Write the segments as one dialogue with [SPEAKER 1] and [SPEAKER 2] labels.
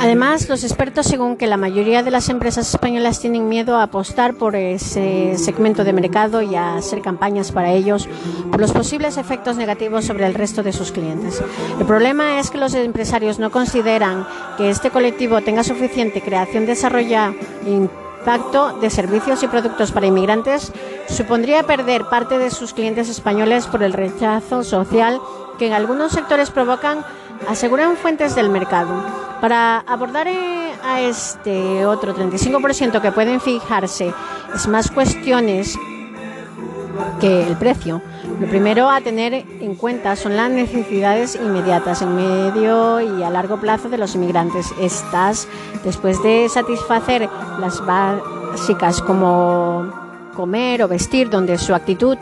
[SPEAKER 1] Además, los expertos según que la mayoría de las empresas españolas tienen miedo a apostar por ese segmento de mercado y a hacer campañas para ellos por los posibles efectos negativos sobre el resto de sus clientes. El problema es que los empresarios no consideran que este colectivo tenga suficiente creación, desarrollo e impacto de servicios y productos para inmigrantes supondría perder parte de sus clientes españoles por el rechazo social que en algunos sectores provocan, aseguran fuentes del mercado. Para abordar eh, a este otro 35% que pueden fijarse es más cuestiones que el precio. Lo primero a tener en cuenta son las necesidades inmediatas en medio y a largo plazo de los inmigrantes. Estas, después de satisfacer las básicas como comer o vestir, donde su actitud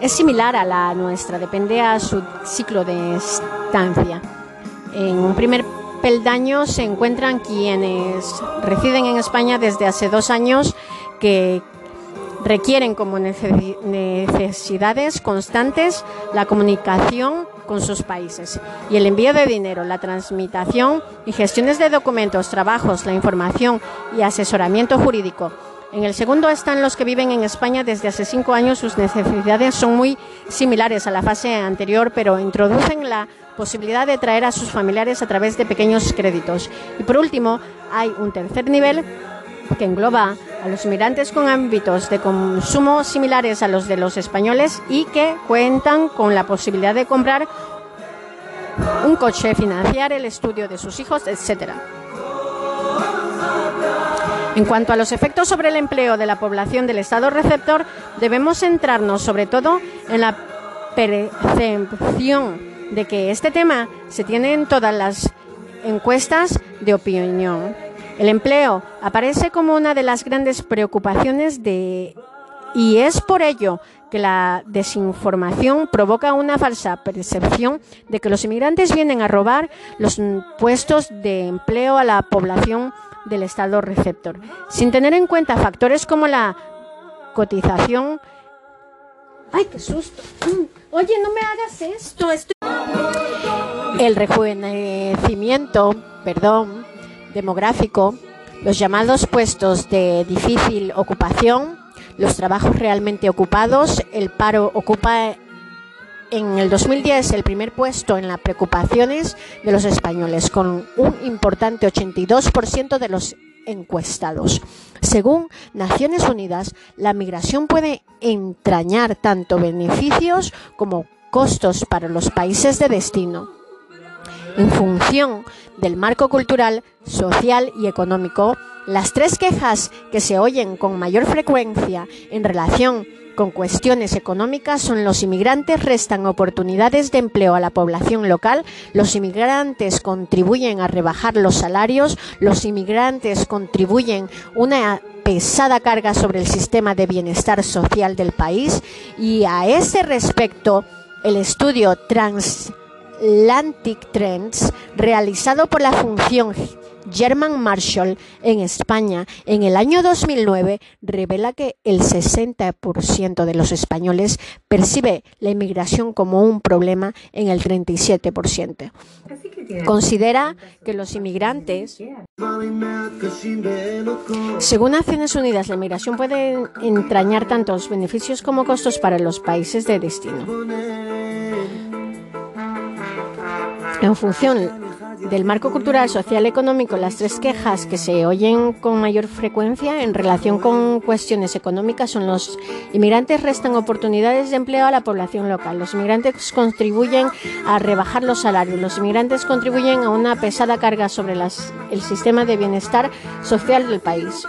[SPEAKER 1] es similar a la nuestra, depende a su ciclo de estancia. En un primer peldaño se encuentran quienes residen en España desde hace dos años que requieren como necesidades constantes la comunicación con sus países y el envío de dinero, la transmitación y gestiones de documentos, trabajos, la información y asesoramiento jurídico. En el segundo están los que viven en España desde hace cinco años. Sus necesidades son muy similares a la fase anterior, pero introducen la posibilidad de traer a sus familiares a través de pequeños créditos. Y por último, hay un tercer nivel que engloba a los inmigrantes con ámbitos de consumo similares a los de los españoles y que cuentan con la posibilidad de comprar un coche, financiar el estudio de sus hijos, etc. En cuanto a los efectos sobre el empleo de la población del Estado receptor, debemos centrarnos sobre todo en la percepción de que este tema se tiene en todas las encuestas de opinión. El empleo aparece como una de las grandes preocupaciones de y es por ello que la desinformación provoca una falsa percepción de que los inmigrantes vienen a robar los puestos de empleo a la población del Estado receptor, sin tener en cuenta factores como la cotización. ¡Ay, qué susto! Oye, no me hagas esto. El rejuvenecimiento, perdón, demográfico, los llamados puestos de difícil ocupación, los trabajos realmente ocupados, el paro ocupa en el 2010 el primer puesto en las preocupaciones de los españoles, con un importante 82% de los encuestados. Según Naciones Unidas, la migración puede entrañar tanto beneficios como costos para los países de destino. En función del marco cultural, social y económico, las tres quejas que se oyen con mayor frecuencia en relación con cuestiones económicas son los inmigrantes restan oportunidades de empleo a la población local, los inmigrantes contribuyen a rebajar los salarios, los inmigrantes contribuyen una pesada carga sobre el sistema de bienestar social del país y a ese respecto el estudio Transatlantic Trends realizado por la Función German Marshall en España en el año 2009 revela que el 60% de los españoles percibe la inmigración como un problema en el 37%. Considera que los inmigrantes, según Naciones Unidas, la inmigración puede entrañar tantos beneficios como costos para los países de destino. En función del marco cultural, social, económico, las tres quejas que se oyen con mayor frecuencia en relación con cuestiones económicas son los inmigrantes restan oportunidades de empleo a la población local, los inmigrantes contribuyen a rebajar los salarios, los inmigrantes contribuyen a una pesada carga sobre el sistema de bienestar social del país.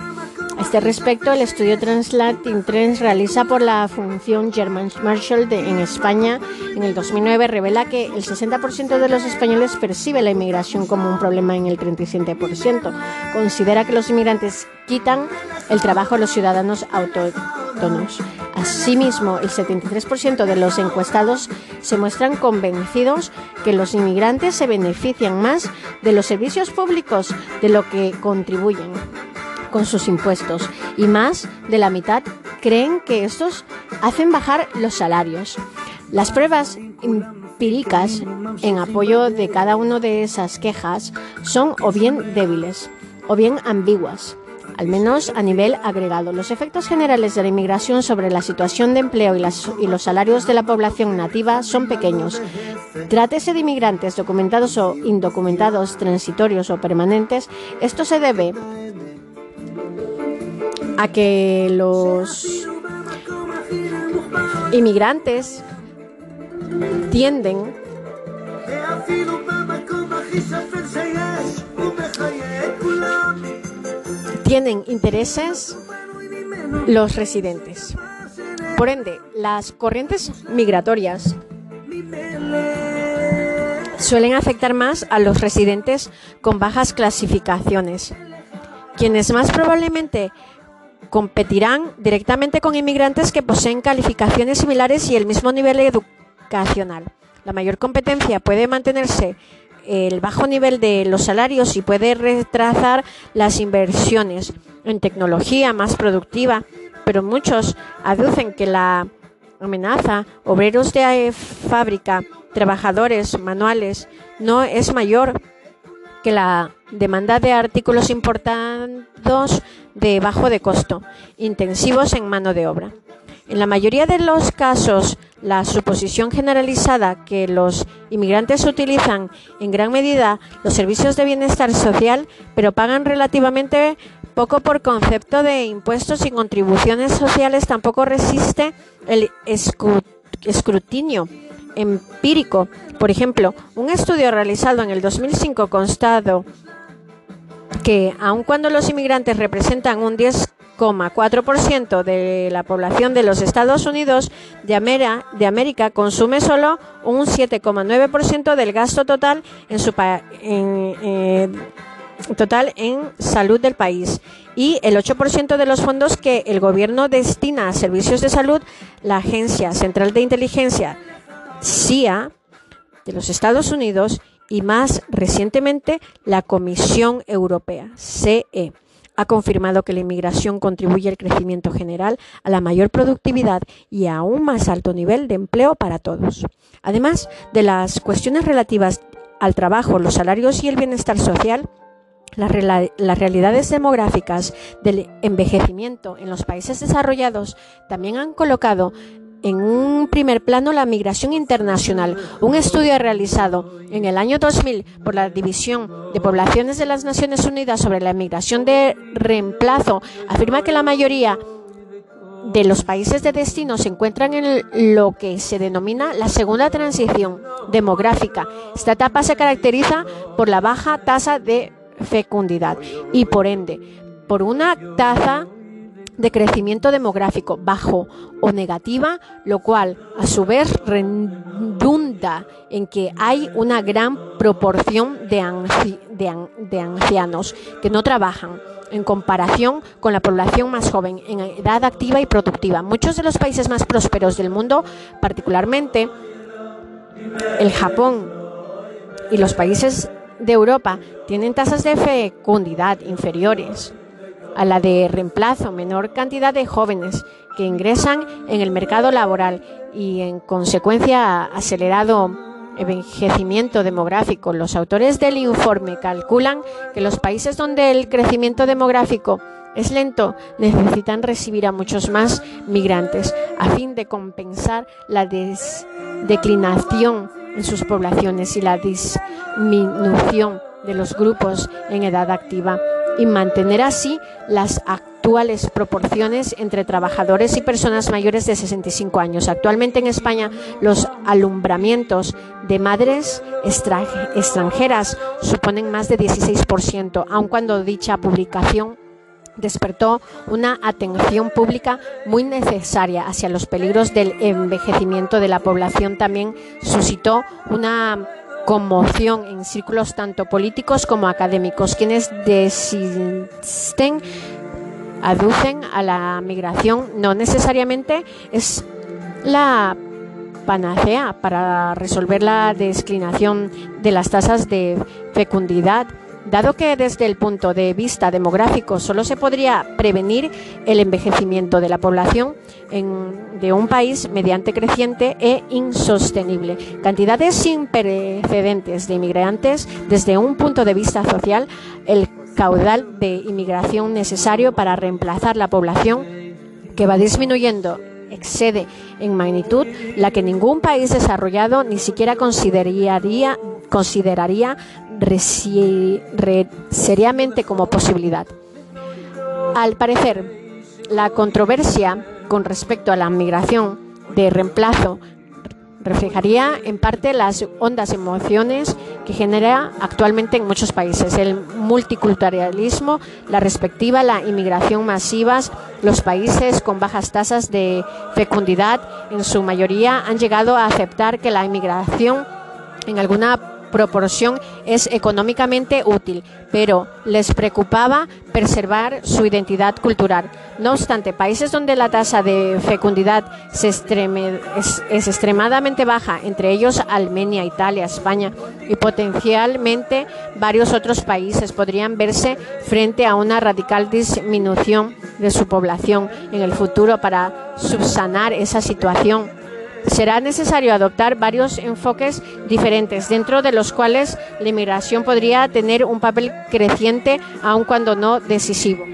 [SPEAKER 1] A este respecto, el estudio Translating Trends realiza por la Función German Marshall de, en España en el 2009 revela que el 60% de los españoles percibe la inmigración como un problema en el 37%. Considera que los inmigrantes quitan el trabajo a los ciudadanos autóctonos. Asimismo, el 73% de los encuestados se muestran convencidos que los inmigrantes se benefician más de los servicios públicos de lo que contribuyen con sus impuestos y más de la mitad creen que estos hacen bajar los salarios. Las pruebas empíricas en apoyo de cada una de esas quejas son o bien débiles o bien ambiguas al menos a nivel agregado. Los efectos generales de la inmigración sobre la situación de empleo y, los salarios de la población nativa son pequeños. Trátese de inmigrantes documentados o indocumentados, transitorios o permanentes, esto se debe a que los inmigrantes tienden tienen intereses los residentes. Por ende, las corrientes migratorias suelen afectar más a los residentes con bajas clasificaciones, quienes más probablemente competirán directamente con inmigrantes que poseen calificaciones similares y el mismo nivel educacional. La mayor competencia puede mantenerse el bajo nivel de los salarios y puede retrasar las inversiones en tecnología más productiva, pero muchos aducen que la amenaza obreros de fábrica, trabajadores manuales, no es mayor que la demanda de artículos importados de bajo de costo, intensivos en mano de obra. En la mayoría de los casos, la suposición generalizada que los inmigrantes utilizan en gran medida los servicios de bienestar social, pero pagan relativamente poco por concepto de impuestos y contribuciones sociales, tampoco resiste el escrutinio empírico. Por ejemplo, un estudio realizado en el 2005 constado que aun cuando los inmigrantes representan un 10,4% de la población de los Estados Unidos de, América, consume solo un 7,9% del gasto total en eh, total en salud del país. Y el 8% de los fondos que el gobierno destina a servicios de salud, la Agencia Central de Inteligencia CIA de los Estados Unidos y más recientemente la Comisión Europea, CE, ha confirmado que la inmigración contribuye al crecimiento general, a la mayor productividad y a un más alto nivel de empleo para todos. Además de las cuestiones relativas al trabajo, los salarios y el bienestar social, las, realidades demográficas del envejecimiento en los países desarrollados también han colocado en un primer plano la migración internacional. Un estudio realizado en el año 2000 por la División de Poblaciones de las Naciones Unidas sobre la migración de reemplazo afirma que la mayoría de los países de destino se encuentran en lo que se denomina la segunda transición demográfica. Esta etapa se caracteriza por la baja tasa de fecundidad y por ende por una tasa de crecimiento demográfico bajo o negativa, lo cual a su vez redunda en que hay una gran proporción de, ancianos que no trabajan en comparación con la población más joven en edad activa y productiva. Muchos de los países más prósperos del mundo, particularmente el Japón y los países de Europa, tienen tasas de fecundidad inferiores a la de reemplazo, menor cantidad de jóvenes que ingresan en el mercado laboral y en consecuencia acelerado envejecimiento demográfico. Los autores del informe calculan que los países donde el crecimiento demográfico es lento necesitan recibir a muchos más migrantes a fin de compensar la declinación en sus poblaciones y la disminución de los grupos en edad activa y mantener así las actuales proporciones entre trabajadores y personas mayores de 65 años. Actualmente en España los alumbramientos de madres extranjeras suponen más de 16%, aun cuando dicha publicación despertó una atención pública muy necesaria hacia los peligros del envejecimiento de la población. También suscitó una conmoción en círculos tanto políticos como académicos, quienes desisten, aducen a la migración, no necesariamente es la panacea para resolver la declinación de las tasas de fecundidad Dado que desde el punto de vista demográfico solo se podría prevenir el envejecimiento de la población de un país mediante creciente e insostenible, cantidades sin precedentes de inmigrantes desde un punto de vista social, el caudal de inmigración necesario para reemplazar la población que va disminuyendo excede en magnitud la que ningún país desarrollado ni siquiera consideraría, consideraría seriamente como posibilidad. Al parecer, la controversia con respecto a la migración de reemplazo reflejaría en parte las hondas emociones que genera actualmente en muchos países. El multiculturalismo, la respectiva, la inmigración masiva, los países con bajas tasas de fecundidad, en su mayoría han llegado a aceptar que la inmigración en alguna proporción es económicamente útil, pero les preocupaba preservar su identidad cultural. No obstante, países donde la tasa de fecundidad es, es, extremadamente baja, entre ellos Armenia, Italia, España y potencialmente varios otros países, podrían verse frente a una radical disminución de su población en el futuro para subsanar esa situación será necesario adoptar varios enfoques diferentes, dentro de los cuales la inmigración podría tener un papel creciente, aun cuando no decisivo.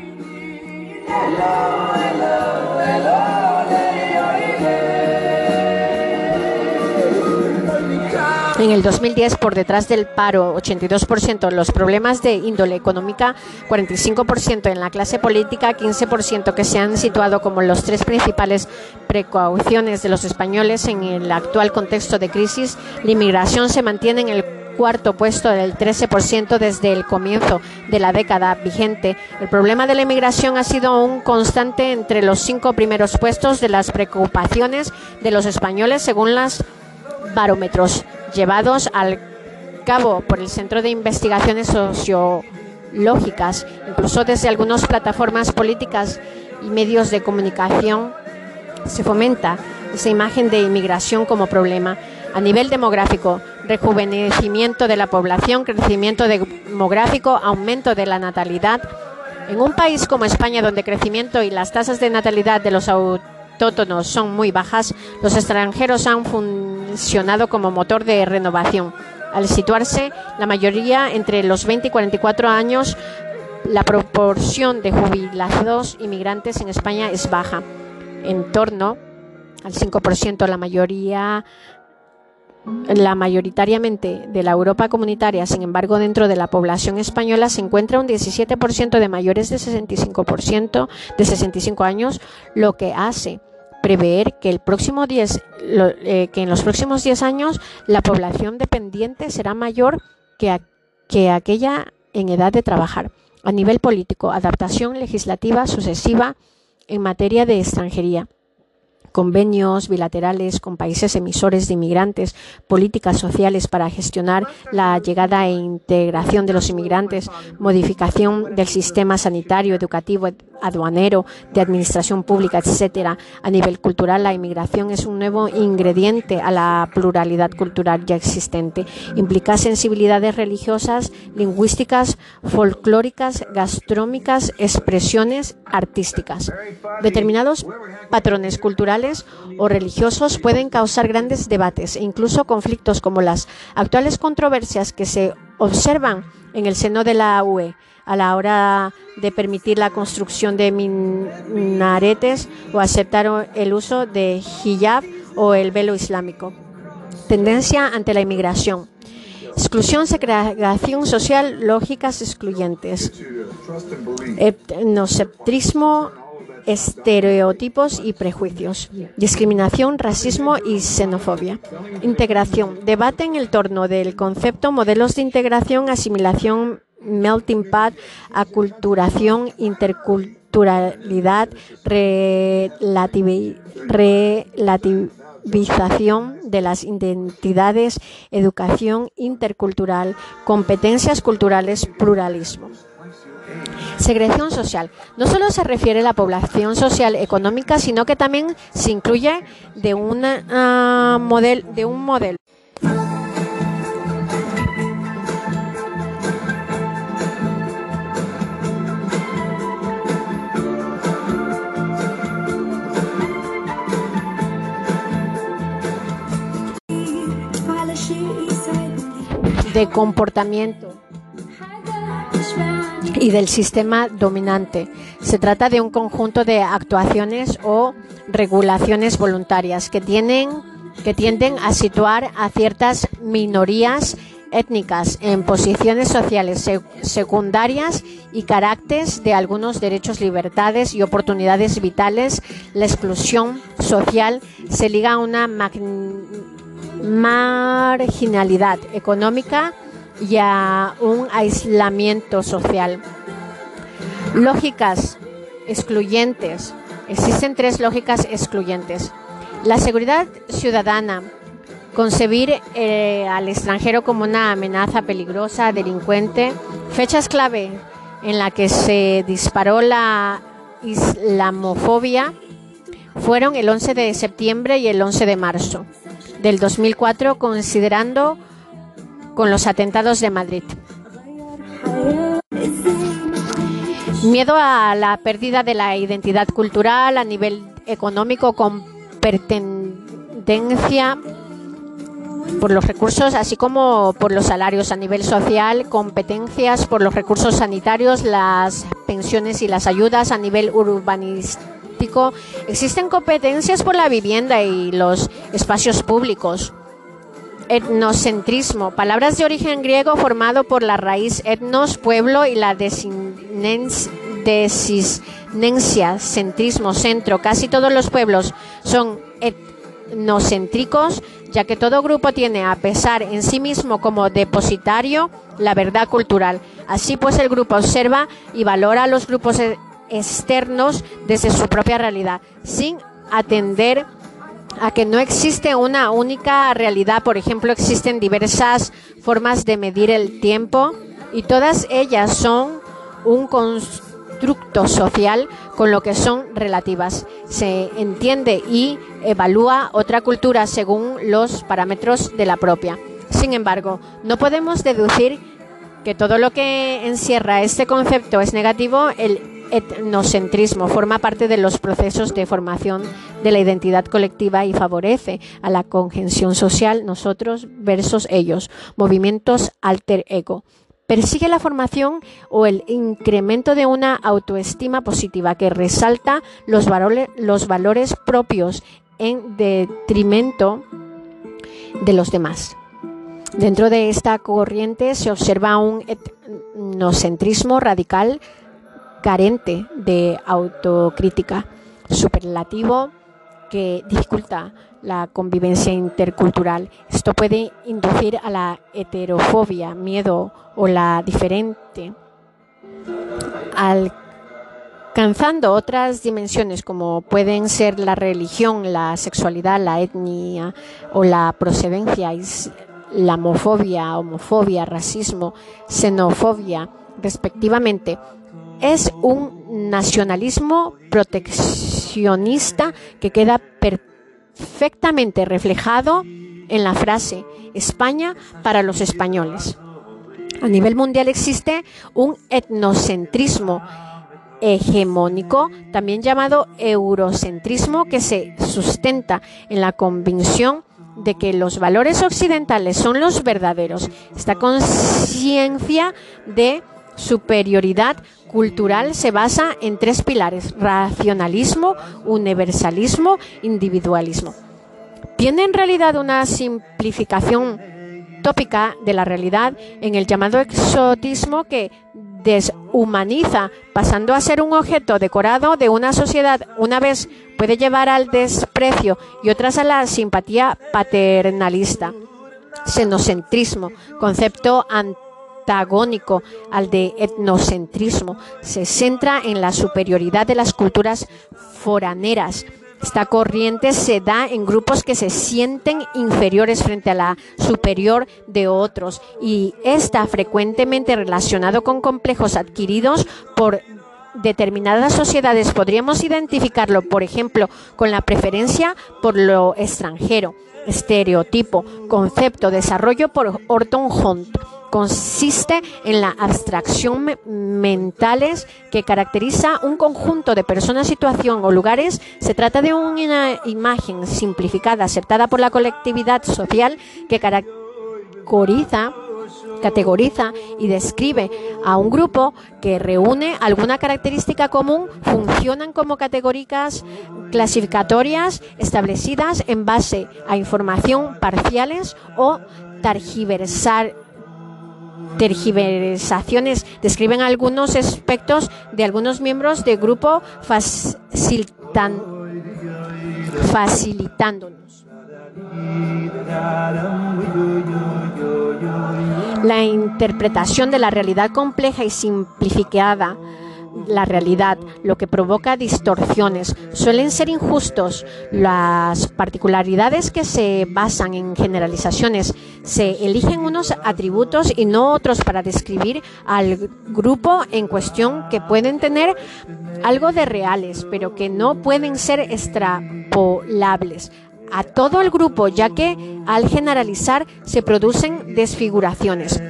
[SPEAKER 1] En el 2010, por detrás del paro, 82%, los problemas de índole económica, 45% en la clase política, 15% que se han situado como los tres principales precauciones de los españoles en el actual contexto de crisis. La inmigración se mantiene en el cuarto puesto del 13% desde el comienzo de la década vigente. El problema de la inmigración ha sido un constante entre los cinco primeros puestos de las preocupaciones de los españoles según las barómetros llevados al cabo por el Centro de Investigaciones Sociológicas, incluso desde algunas plataformas políticas y medios de comunicación, se fomenta esa imagen de inmigración como problema. A nivel demográfico, rejuvenecimiento de la población, crecimiento demográfico, aumento de la natalidad. En un país como España, donde el crecimiento y las tasas de natalidad de los autóctonos son muy bajas, los extranjeros han funcionado como motor de renovación. Al situarse la mayoría entre los 20 y 44 años, la proporción de jubilados inmigrantes en España es baja, en torno al 5%, la mayoría la mayoritariamente de la Europa comunitaria, sin embargo, dentro de la población española se encuentra un 17% de mayores de 65% de 65 años, lo que hace prever que, el próximo 10, eh, que en los próximos 10 años la población dependiente será mayor que, que aquella en edad de trabajar. A nivel político, adaptación legislativa sucesiva en materia de extranjería convenios bilaterales con países emisores de inmigrantes, políticas sociales para gestionar la llegada e integración de los inmigrantes, modificación del sistema sanitario, educativo, aduanero, de administración pública, etcétera. A nivel cultural, la inmigración es un nuevo ingrediente a la pluralidad cultural ya existente. Implica sensibilidades religiosas, lingüísticas, folclóricas, gastrómicas, expresiones artísticas. Determinados patrones culturales o religiosos pueden causar grandes debates e incluso conflictos como las actuales controversias que se observan en el seno de la UE a la hora de permitir la construcción de minaretes o aceptar el uso de hijab o el velo islámico. Tendencia ante la inmigración. Exclusión, segregación social, lógicas excluyentes. Etnocentrismo, estereotipos y prejuicios, discriminación, racismo y xenofobia. Integración. Debate en el torno del concepto, modelos de integración, asimilación, melting pot, aculturación, interculturalidad, relativización de las identidades, educación intercultural, competencias culturales, pluralismo. Segregación social. No solo se refiere a la población social económica, sino que también se incluye de, una, uh, de un modelo de comportamiento y del sistema dominante. Se trata de un conjunto de actuaciones o regulaciones voluntarias que, tienen, que tienden a situar a ciertas minorías étnicas en posiciones sociales secundarias y caracteres de algunos derechos, libertades y oportunidades vitales. La exclusión social se liga a una marginalidad económica y a un aislamiento social. Lógicas excluyentes. Existen tres lógicas excluyentes. La seguridad ciudadana, concebir eh, al extranjero como una amenaza peligrosa, delincuente. Fechas clave en la que se disparó la islamofobia fueron el 11 de septiembre y el 11 de marzo del 2004, considerando con los atentados de Madrid. Miedo a la pérdida de la identidad cultural a nivel económico con pertenencia por los recursos, así como por los salarios a nivel social, competencias por los recursos sanitarios, las pensiones y las ayudas a nivel urbanístico. Existen competencias por la vivienda y los espacios públicos etnocentrismo, palabras de origen griego formado por la raíz etnos, pueblo, y la desisnencia, centrismo, centro. Casi todos los pueblos son etnocéntricos, ya que todo grupo tiene a pesar en sí mismo como depositario la verdad cultural. Así pues, el grupo observa y valora a los grupos e-, externos desde su propia realidad, sin atender a que no existe una única realidad. Por ejemplo, existen diversas formas de medir el tiempo y todas ellas son un constructo social con lo que son relativas. Se entiende y evalúa otra cultura según los parámetros de la propia. Sin embargo, no podemos deducir que todo lo que encierra este concepto es negativo. Etnocentrismo forma parte de los procesos de formación de la identidad colectiva y favorece a la congención social nosotros versus ellos, movimientos alter ego. Persigue la formación o el incremento de una autoestima positiva que resalta los valores, los valores propios en detrimento de los demás. Dentro de esta corriente se observa un etnocentrismo radical carente de autocrítica, superlativo que dificulta la convivencia intercultural. Esto puede inducir a la heterofobia, miedo o la diferente, alcanzando otras dimensiones como pueden ser la religión, la sexualidad, la etnia o la procedencia, la homofobia, homofobia, racismo, xenofobia, respectivamente es un nacionalismo proteccionista que queda perfectamente reflejado en la frase España para los españoles. A nivel mundial existe un etnocentrismo hegemónico, también llamado eurocentrismo, que se sustenta en la convicción de que los valores occidentales son los verdaderos. Esta conciencia de superioridad cultural se basa en tres pilares, racionalismo, universalismo, individualismo. Tiene en realidad una simplificación tópica de la realidad en el llamado exotismo que deshumaniza, pasando a ser un objeto decorado de una sociedad, una vez puede llevar al desprecio y otras a la simpatía paternalista. Xenocentrismo, concepto antiguo al de etnocentrismo. Se centra en la superioridad de las culturas foraneras. Esta corriente se da en grupos que se sienten inferiores frente a la superior de otros y está frecuentemente relacionado con complejos adquiridos por determinadas sociedades. Podríamos identificarlo, por ejemplo, con la preferencia por lo extranjero, estereotipo, concepto, desarrollo por Orton Hunt consiste en la abstracción mentales que caracteriza un conjunto de personas, situación o lugares. Se trata de una imagen simplificada, aceptada por la colectividad social que caracteriza categoriza y describe a un grupo que reúne alguna característica común, funcionan como categorías clasificatorias establecidas en base a información parciales o tergiversar tergiversaciones describen algunos aspectos de algunos miembros del grupo facilitándonos. La interpretación de la realidad compleja y simplificada la realidad, lo que provoca distorsiones. Suelen ser injustos. Las particularidades que se basan en generalizaciones se eligen unos atributos y no otros para describir al grupo en cuestión que pueden tener algo de reales, pero que no pueden ser extrapolables a todo el grupo, ya que al generalizar se producen desfiguraciones.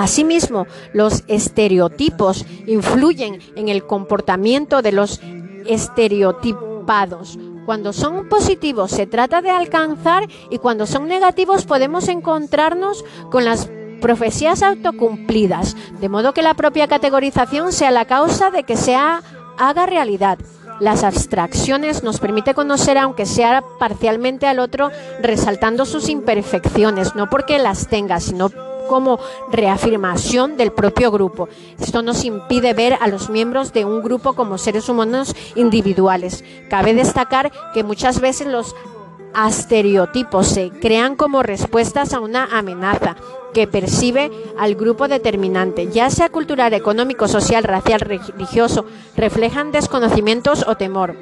[SPEAKER 1] Asimismo, los estereotipos influyen en el comportamiento de los estereotipados. Cuando son positivos se trata de alcanzar y cuando son negativos podemos encontrarnos con las profecías autocumplidas, de modo que la propia categorización sea la causa de que se haga realidad. Las abstracciones nos permite conocer, aunque sea parcialmente al otro, resaltando sus imperfecciones, no porque las tenga, sino como reafirmación del propio grupo. Esto nos impide ver a los miembros de un grupo como seres humanos individuales. Cabe destacar que muchas veces los estereotipos se crean como respuestas a una amenaza que percibe al grupo determinante, ya sea cultural, económico, social, racial, religioso, reflejan desconocimientos o temor.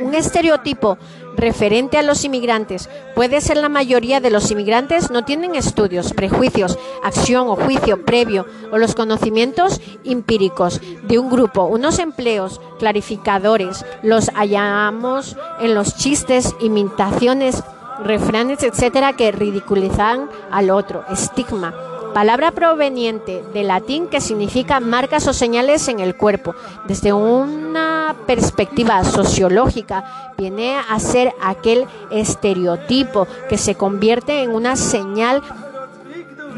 [SPEAKER 1] Un estereotipo referente a los inmigrantes. Puede ser la mayoría de los inmigrantes no tienen estudios, prejuicios, acción o juicio previo o los conocimientos empíricos de un grupo, unos empleos clarificadores, los hallamos en los chistes, imitaciones, refranes, etcétera, que ridiculizan al otro, estigma palabra proveniente del latín que significa marcas o señales en el cuerpo. Desde una perspectiva sociológica, viene a ser aquel estereotipo que se convierte en una señal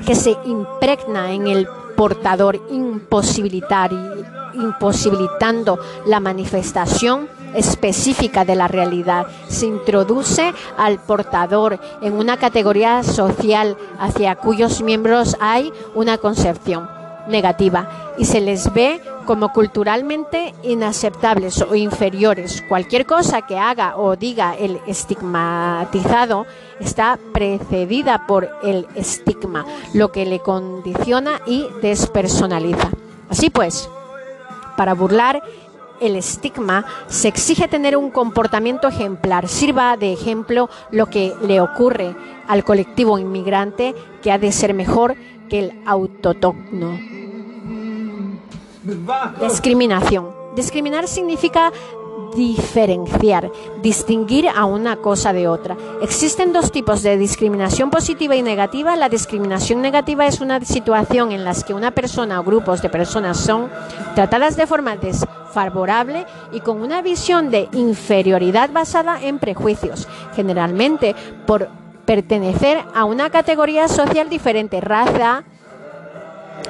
[SPEAKER 1] que se impregna en el portador, imposibilitar, imposibilitando la manifestación específica de la realidad. Se introduce al portador en una categoría social hacia cuyos miembros hay una concepción negativa y se les ve como culturalmente inaceptables o inferiores. Cualquier cosa que haga o diga el estigmatizado está precedida por el estigma, lo que le condiciona y despersonaliza. Así pues, para burlar el estigma, se exige tener un comportamiento ejemplar. Sirva de ejemplo lo que le ocurre al colectivo inmigrante que ha de ser mejor que el autóctono. Discriminación. Discriminar significa diferenciar, distinguir a una cosa de otra. Existen dos tipos de discriminación positiva y negativa. La discriminación negativa es una situación en la que una persona o grupos de personas son tratadas de forma desfavorable y con una visión de inferioridad basada en prejuicios, generalmente por pertenecer a una categoría social diferente, raza,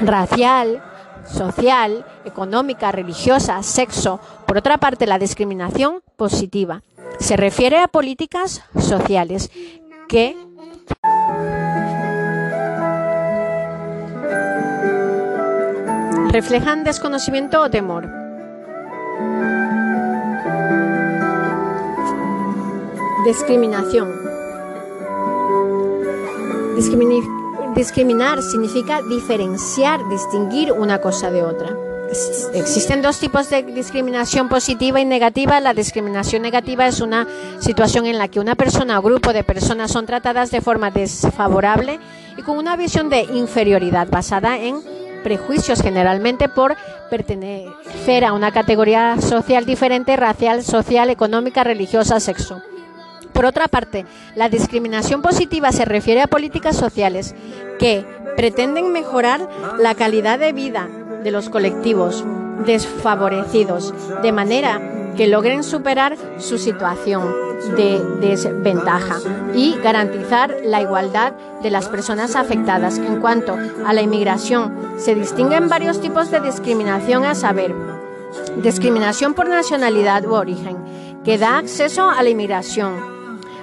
[SPEAKER 1] racial, social, económica, religiosa, sexo. Por otra parte, la discriminación positiva se refiere a políticas sociales que reflejan desconocimiento o temor. Discriminación. Discriminar significa diferenciar, distinguir una cosa de otra. Existen dos tipos de discriminación positiva y negativa. La discriminación negativa es una situación en la que una persona o grupo de personas son tratadas de forma desfavorable y con una visión de inferioridad basada en prejuicios generalmente por pertenecer a una categoría social diferente, racial, social, económica, religiosa, sexo. Por otra parte, la discriminación positiva se refiere a políticas sociales que pretenden mejorar la calidad de vida de los colectivos desfavorecidos, de manera que logren superar su situación de desventaja y garantizar la igualdad de las personas afectadas. En cuanto a la inmigración, se distinguen varios tipos de discriminación a saber, discriminación por nacionalidad u origen, que da acceso a la inmigración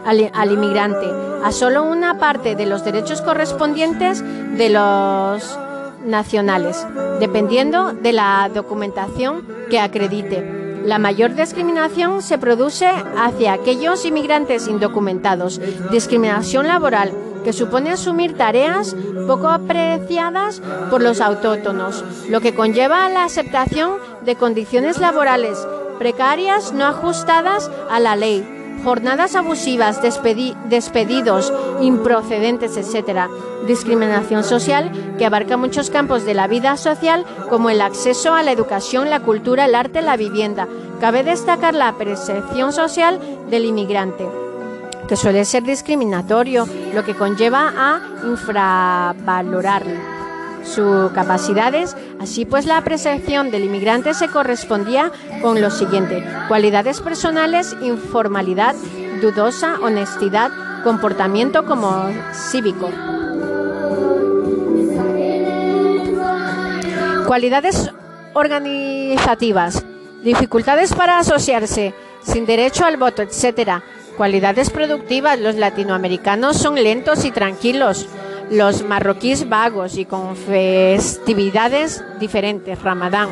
[SPEAKER 1] al, inmigrante a solo una parte de los derechos correspondientes de los nacionales, dependiendo de la documentación que acredite. La mayor discriminación se produce hacia aquellos inmigrantes indocumentados, discriminación laboral, que supone asumir tareas poco apreciadas por los autóctonos, lo que conlleva la aceptación de condiciones laborales precarias no ajustadas a la ley, jornadas abusivas, despedidos improcedentes, etc. Discriminación social que abarca muchos campos de la vida social como el acceso a la educación, la cultura, el arte, la vivienda. Cabe destacar la percepción social del inmigrante que suele ser discriminatorio, lo que conlleva a infravalorarlo sus capacidades. Así pues, la apreciación del inmigrante se correspondía con lo siguiente: cualidades personales, informalidad, dudosa, honestidad, comportamiento como cívico. Cualidades organizativas, dificultades para asociarse, sin derecho al voto, etc. Cualidades productivas, los latinoamericanos son lentos y tranquilos los marroquíes vagos y con festividades diferentes, Ramadán.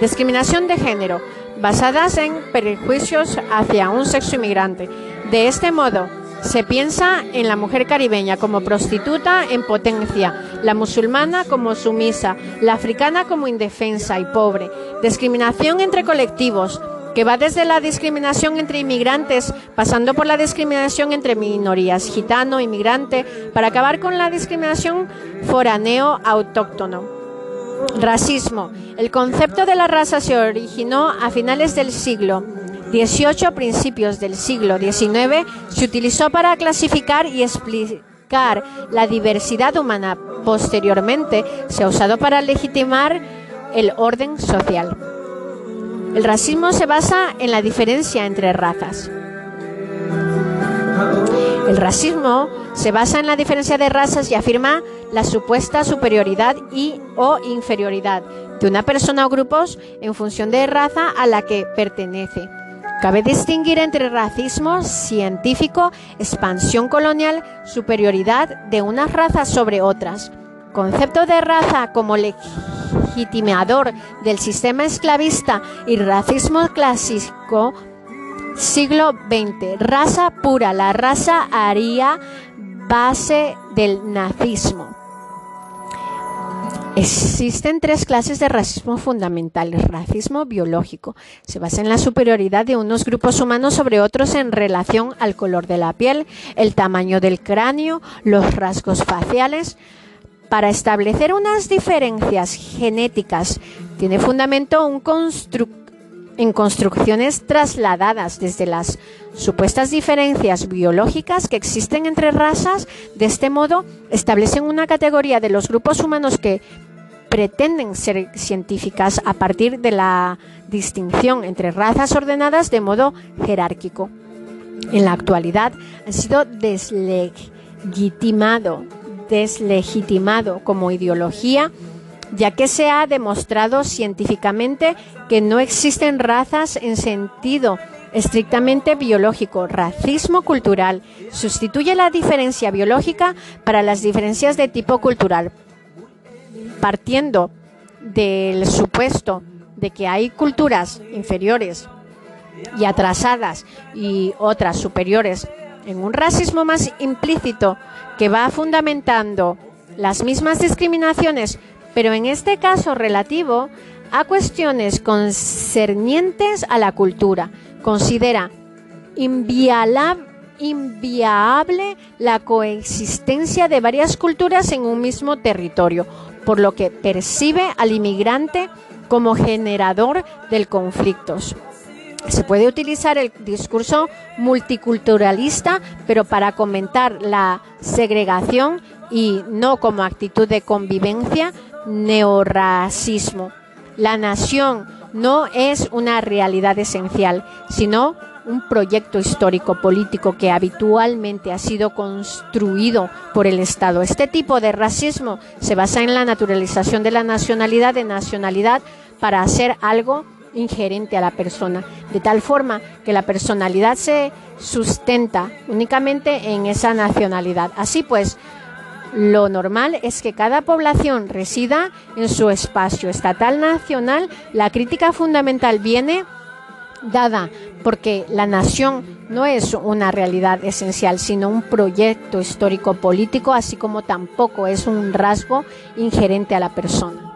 [SPEAKER 1] Discriminación de género, basadas en prejuicios hacia un sexo inmigrante. De este modo, se piensa en la mujer caribeña como prostituta en potencia, la musulmana como sumisa, la africana como indefensa y pobre. Discriminación entre colectivos, que va desde la discriminación entre inmigrantes, pasando por la discriminación entre minorías, gitano, inmigrante, para acabar con la discriminación foráneo autóctono. Racismo. El concepto de la raza se originó a finales del siglo XVIII, principios del siglo XIX, se utilizó para clasificar y explicar la diversidad humana. Posteriormente, se ha usado para legitimar el orden social. El racismo se basa en la diferencia entre razas. El racismo se basa en la diferencia de razas y afirma la supuesta superioridad y o inferioridad de una persona o grupos en función de raza a la que pertenece. Cabe distinguir entre racismo científico, expansión colonial, superioridad de unas razas sobre otras. Concepto de raza como legitimador del sistema esclavista y racismo clásico siglo XX. Raza pura, la raza aria base del nazismo. Existen tres clases de racismo fundamentales. Racismo biológico. Se basa en la superioridad de unos grupos humanos sobre otros en relación al color de la piel, el tamaño del cráneo, los rasgos faciales, para establecer unas diferencias genéticas tiene fundamento en construcciones trasladadas desde las supuestas diferencias biológicas que existen entre razas. De este modo, establecen una categoría de los grupos humanos que pretenden ser científicas a partir de la distinción entre razas ordenadas de modo jerárquico. En la actualidad han sido deslegitimado deslegitimado como ideología, ya que se ha demostrado científicamente que no existen razas en sentido estrictamente biológico. Racismo cultural sustituye la diferencia biológica para las diferencias de tipo cultural. Partiendo del supuesto de que hay culturas inferiores y atrasadas y otras superiores en un racismo más implícito que va fundamentando las mismas discriminaciones, pero en este caso relativo a cuestiones concernientes a la cultura. Considera inviable la coexistencia de varias culturas en un mismo territorio, por lo que percibe al inmigrante como generador del conflictos. Se puede utilizar el discurso multiculturalista, pero para comentar la segregación y no como actitud de convivencia, neorracismo. La nación no es una realidad esencial, sino un proyecto histórico político que habitualmente ha sido construido por el Estado. Este tipo de racismo se basa en la naturalización de la nacionalidad de nacionalidad para hacer algo ingerente a la persona, de tal forma que la personalidad se sustenta únicamente en esa nacionalidad. Así pues, lo normal es que cada población resida en su espacio estatal nacional. La crítica fundamental viene dada porque la nación no es una realidad esencial, sino un proyecto histórico político, así como tampoco es un rasgo ingerente a la persona.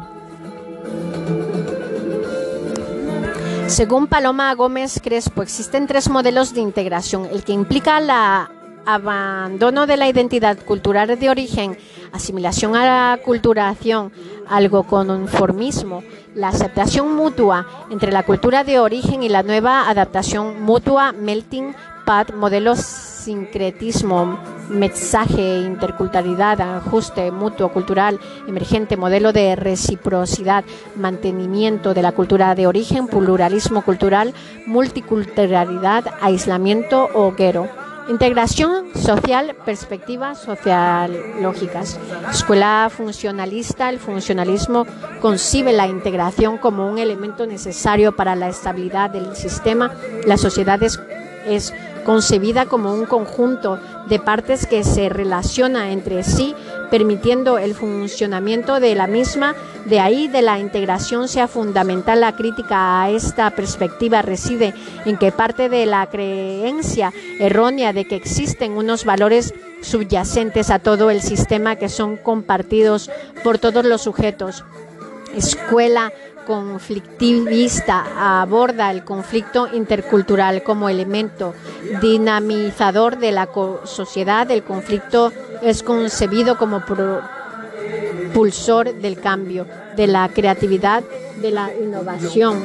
[SPEAKER 1] Según Paloma Gómez Crespo, existen tres modelos de integración, el que implica la abandono de la identidad cultural de origen, asimilación a la culturación, algo conformismo, la aceptación mutua entre la cultura de origen y la nueva adaptación mutua, melting pot, modelo sincretismo, mensaje, interculturalidad, ajuste mutuo cultural emergente, modelo de reciprocidad, mantenimiento de la cultura de origen, pluralismo cultural, multiculturalidad, aislamiento hoguero. Integración social, perspectivas sociológicas. Escuela funcionalista, el funcionalismo concibe la integración como un elemento necesario para la estabilidad del sistema. La sociedad es, es concebida como un conjunto de partes que se relaciona entre sí, permitiendo el funcionamiento de la misma. De ahí de la integración sea fundamental la crítica a esta perspectiva reside en que parte de la creencia errónea de que existen unos valores subyacentes a todo el sistema que son compartidos por todos los sujetos. Escuela conflictivista aborda el conflicto intercultural como elemento dinamizador de la sociedad. El conflicto es concebido como propulsor del cambio, de la creatividad, de la innovación.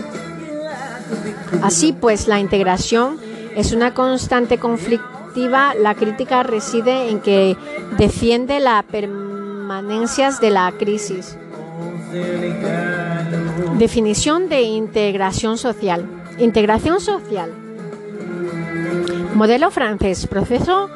[SPEAKER 1] Así pues, la integración es una constante conflictiva. La crítica reside en que defiende la permanencia de la crisis. Definición de integración social. Integración social. Modelo francés, proceso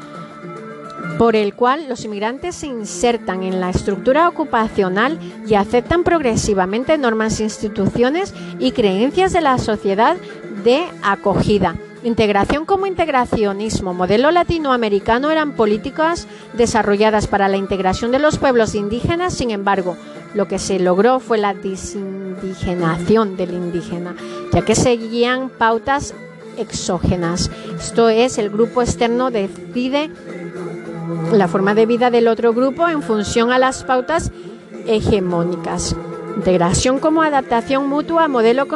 [SPEAKER 1] por el cual los inmigrantes se insertan en la estructura ocupacional y aceptan progresivamente normas, instituciones y creencias de la sociedad de acogida. Integración como integracionismo, modelo latinoamericano eran políticas desarrolladas para la integración de los pueblos indígenas, sin embargo, lo que se logró fue la desindigenación del indígena, ya que seguían pautas exógenas. Esto es, el grupo externo decide la forma de vida del otro grupo en función a las pautas hegemónicas. Integración como adaptación mutua a modelo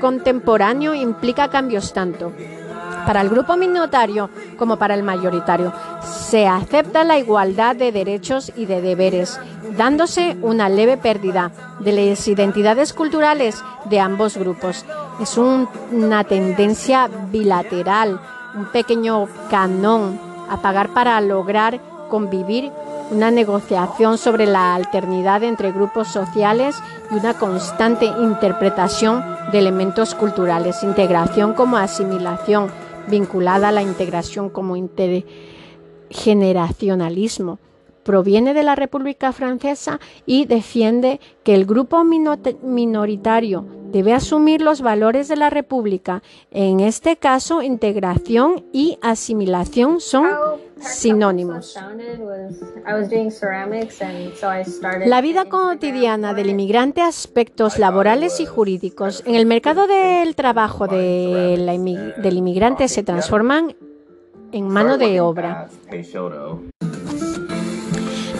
[SPEAKER 1] contemporáneo implica cambios tanto para el grupo minoritario como para el mayoritario. Se acepta la igualdad de derechos y de deberes, dándose una leve pérdida de las identidades culturales de ambos grupos. Es una tendencia bilateral, un pequeño canón a pagar para lograr convivir una negociación sobre la alternidad entre grupos sociales y una constante interpretación de elementos culturales, integración como asimilación, vinculada a la integración como intergeneracionalismo. Proviene de la República Francesa y defiende que el grupo minoritario debe asumir los valores de la República. En este caso, integración y asimilación son sinónimos. La vida cotidiana del inmigrante, aspectos laborales y jurídicos. En el mercado del trabajo del inmigrante se transforman en mano de obra.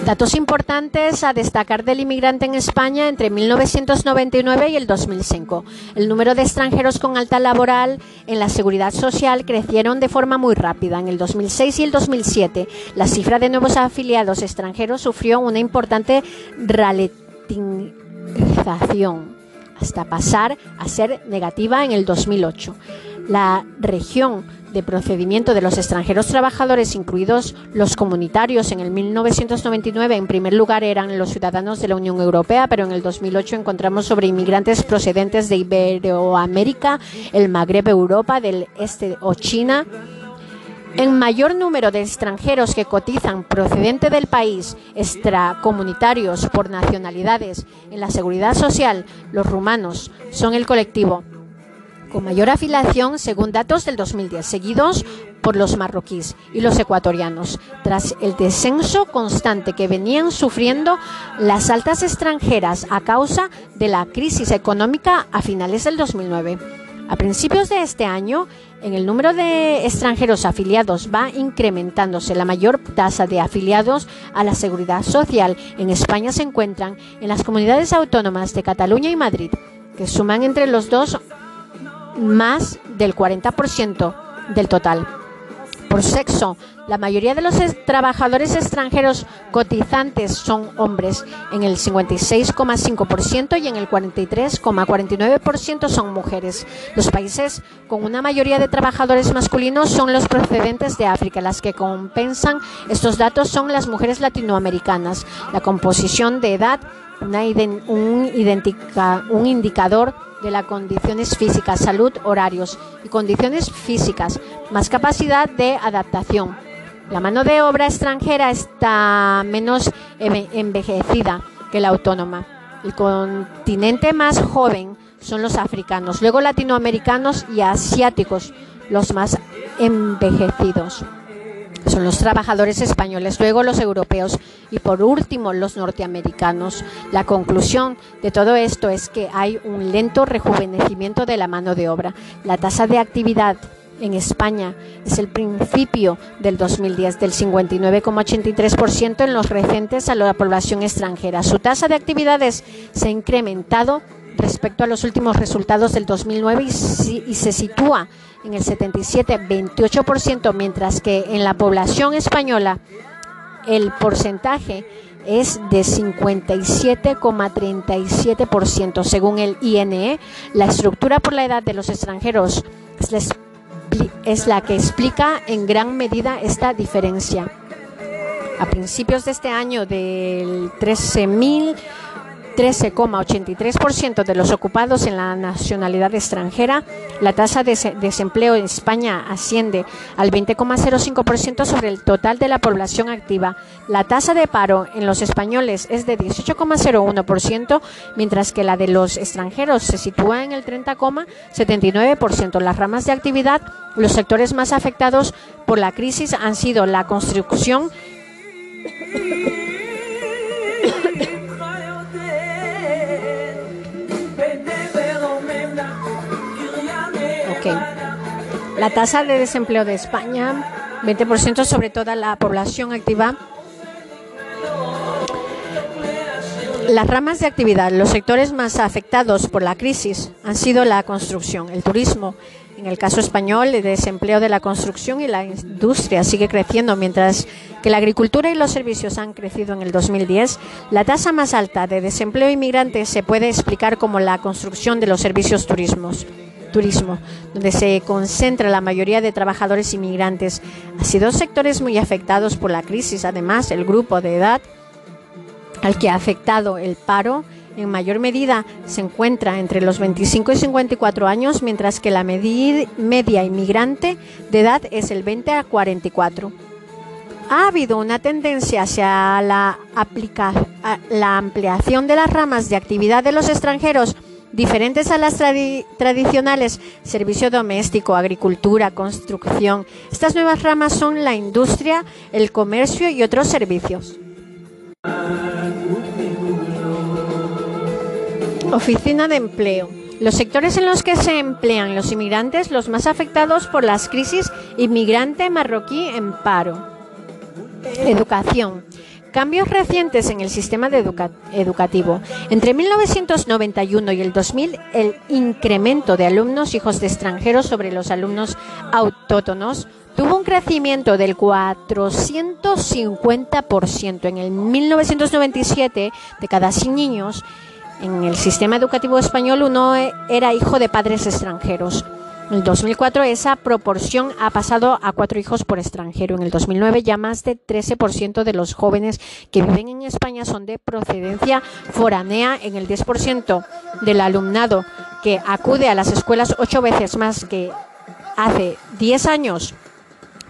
[SPEAKER 1] Datos importantes a destacar del inmigrante en España entre 1999 y el 2005. El número de extranjeros con alta laboral en la seguridad social crecieron de forma muy rápida. En el 2006 y el 2007, la cifra de nuevos afiliados extranjeros sufrió una importante ralentización hasta pasar a ser negativa en el 2008. La región de procedimiento de los extranjeros trabajadores, incluidos los comunitarios, en el 1999 en primer lugar eran los ciudadanos de la Unión Europea, pero en el 2008 encontramos sobre inmigrantes procedentes de Iberoamérica, el Magreb, Europa, del Este o China. En mayor número de extranjeros que cotizan procedente del país, extracomunitarios por nacionalidades en la seguridad social, los rumanos son el colectivo con mayor afiliación según datos del 2010, seguidos por los marroquíes y los ecuatorianos, tras el descenso constante que venían sufriendo las altas extranjeras a causa de la crisis económica a finales del 2009. A principios de este año, en el número de extranjeros afiliados va incrementándose. La mayor tasa de afiliados a la seguridad social en España se encuentran en las comunidades autónomas de Cataluña y Madrid, que suman entre los dos más del 40% del total. Por sexo, la mayoría de los trabajadores extranjeros cotizantes son hombres, en el 56,5% y en el 43,49% son mujeres. Los países con una mayoría de trabajadores masculinos son los procedentes de África. Las que compensan estos datos son las mujeres latinoamericanas. La composición de edad, un, un indicador de las condiciones físicas, salud, horarios y condiciones físicas, más capacidad de adaptación. La mano de obra extranjera está menos envejecida que la autónoma. El continente más joven son los africanos, luego latinoamericanos y asiáticos, los más envejecidos son los trabajadores españoles, luego los europeos y por último los norteamericanos. La conclusión de todo esto es que hay un lento rejuvenecimiento de la mano de obra. La tasa de actividad en España es el principio del 2010 del 59,83% en los recentes a la población extranjera. Su tasa de actividades se ha incrementado respecto a los últimos resultados del 2009 y, se sitúa en el 77,28%, mientras que en la población española el porcentaje es de 57,37%. Según el INE, la estructura por la edad de los extranjeros es la que explica en gran medida esta diferencia. A principios de este año, del 13.000 13,83% de los ocupados en la nacionalidad extranjera, la tasa de desempleo en España asciende al 20,05% sobre el total de la población activa. La tasa de paro en los españoles es de 18,01%, mientras que la de los extranjeros se sitúa en el 30,79%. Las ramas de actividad, los sectores más afectados por la crisis han sido la construcción La tasa de desempleo de España, 20% sobre toda la población activa. Las ramas de actividad, los sectores más afectados por la crisis han sido la construcción, el turismo. En el caso español, el desempleo de la construcción y la industria sigue creciendo, mientras que la agricultura y los servicios han crecido en el 2010. La tasa más alta de desempleo inmigrante se puede explicar como la construcción de los servicios turismos turismo, donde se concentra la mayoría de trabajadores inmigrantes. Ha sido sectores muy afectados por la crisis. Además, el grupo de edad al que ha afectado el paro en mayor medida se encuentra entre los 25 y 54 años, mientras que la media inmigrante de edad es el 20 a 44. Ha habido una tendencia hacia la, la ampliación de las ramas de actividad de los extranjeros diferentes a las tradicionales, servicio doméstico, agricultura, construcción. Estas nuevas ramas son la industria, el comercio y otros servicios. Oficina de empleo. Los sectores en los que se emplean los inmigrantes, los más afectados por las crisis, inmigrante marroquí en paro. Educación. Cambios recientes en el sistema educativo. Entre 1991 y el 2000, el incremento de alumnos hijos de extranjeros sobre los alumnos autóctonos tuvo un crecimiento del 450%. En el 1997, de cada 100 niños en el sistema educativo español, uno era hijo de padres extranjeros. En el 2004 esa proporción ha pasado a cuatro hijos por extranjero. En el 2009 ya más de 13% de los jóvenes que viven en España son de procedencia foranea. En el 10% del alumnado que acude a las escuelas ocho veces más que hace 10 años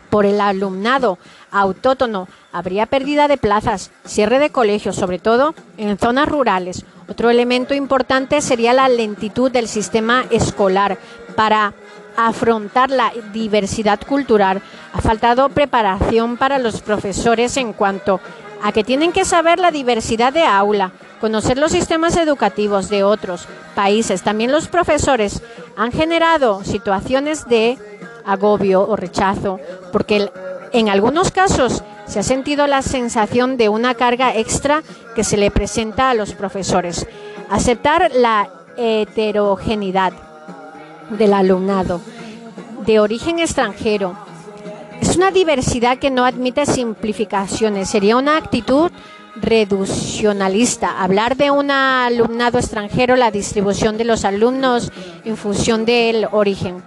[SPEAKER 1] por el alumnado autótono habría pérdida de plazas, cierre de colegios, sobre todo en zonas rurales. Otro elemento importante sería la lentitud del sistema escolar para afrontar la diversidad cultural. Ha faltado preparación para los profesores en cuanto a que tienen que saber la diversidad de aula, conocer los sistemas educativos de otros países. También los profesores han generado situaciones de agobio o rechazo, porque en algunos casos se ha sentido la sensación de una carga extra que se le presenta a los profesores. Aceptar la heterogeneidad del alumnado de origen extranjero. Es una diversidad que no admite simplificaciones. Sería una actitud reduccionalista. Hablar de un alumnado extranjero, la distribución de los alumnos en función del origen.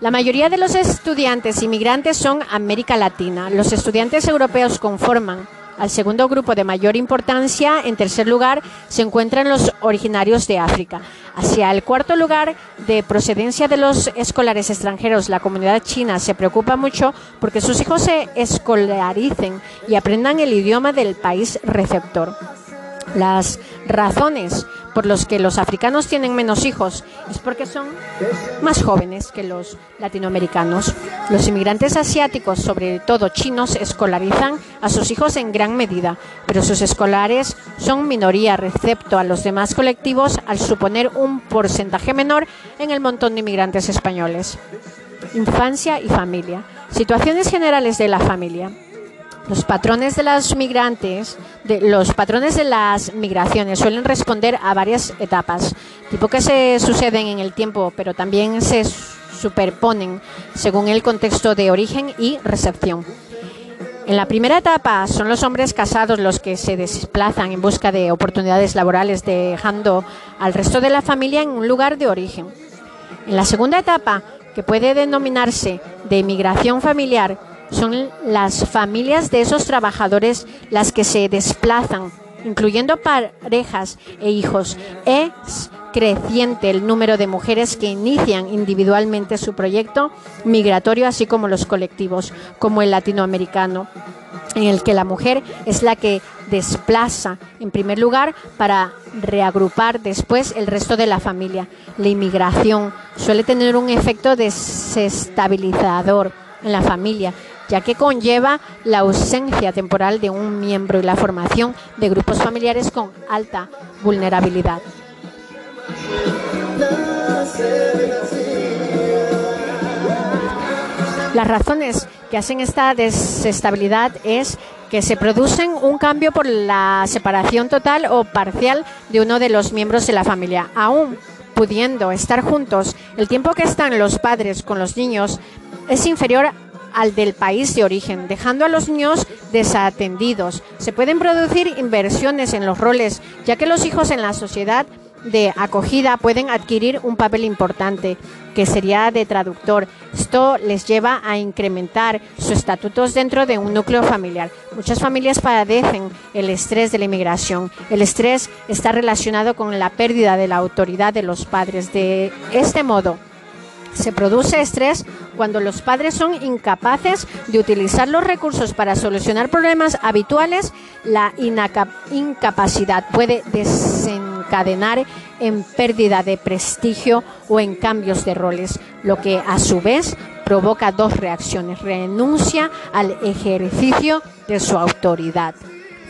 [SPEAKER 1] La mayoría de los estudiantes inmigrantes son América Latina. Los estudiantes europeos conforman al segundo grupo de mayor importancia, en tercer lugar, se encuentran los originarios de África. Hacia el cuarto lugar de procedencia de los escolares extranjeros, la comunidad china se preocupa mucho porque sus hijos se escolaricen y aprendan el idioma del país receptor. Las razones por los que los africanos tienen menos hijos es porque son más jóvenes que los latinoamericanos. Los inmigrantes asiáticos, sobre todo chinos, escolarizan a sus hijos en gran medida, pero sus escolares son minoría respecto a los demás colectivos al suponer un porcentaje menor en el montón de inmigrantes españoles. Infancia y familia. Situaciones generales de la familia. Los patrones de las migrantes, de, los patrones de las migraciones suelen responder a varias etapas, tipo que se suceden en el tiempo, pero también se superponen según el contexto de origen y recepción. En la primera etapa son los hombres casados los que se desplazan en busca de oportunidades laborales, dejando al resto de la familia en un lugar de origen. En la segunda etapa, que puede denominarse de migración familiar, son las familias de esos trabajadores las que se desplazan, incluyendo parejas e hijos. Es creciente el número de mujeres que inician individualmente su proyecto migratorio, así como los colectivos, como el latinoamericano, en el que la mujer es la que desplaza en primer lugar para reagrupar después el resto de la familia. La inmigración suele tener un efecto desestabilizador en la familia, ya que conlleva la ausencia temporal de un miembro y la formación de grupos familiares con alta vulnerabilidad. Las razones que hacen esta desestabilidad es que se producen un cambio por la separación total o parcial de uno de los miembros de la familia. Aún pudiendo estar juntos, el tiempo que están los padres con los niños es inferior al del país de origen, dejando a los niños desatendidos. Se pueden producir inversiones en los roles, ya que los hijos en la sociedad de acogida pueden adquirir un papel importante, que sería de traductor. Esto les lleva a incrementar sus estatutos dentro de un núcleo familiar. Muchas familias padecen el estrés de la inmigración. El estrés está relacionado con la pérdida de la autoridad de los padres. De este modo, se produce estrés cuando los padres son incapaces de utilizar los recursos para solucionar problemas habituales. La incapacidad puede desencadenar en pérdida de prestigio o en cambios de roles, lo que a su vez provoca dos reacciones. Renuncia al ejercicio de su autoridad,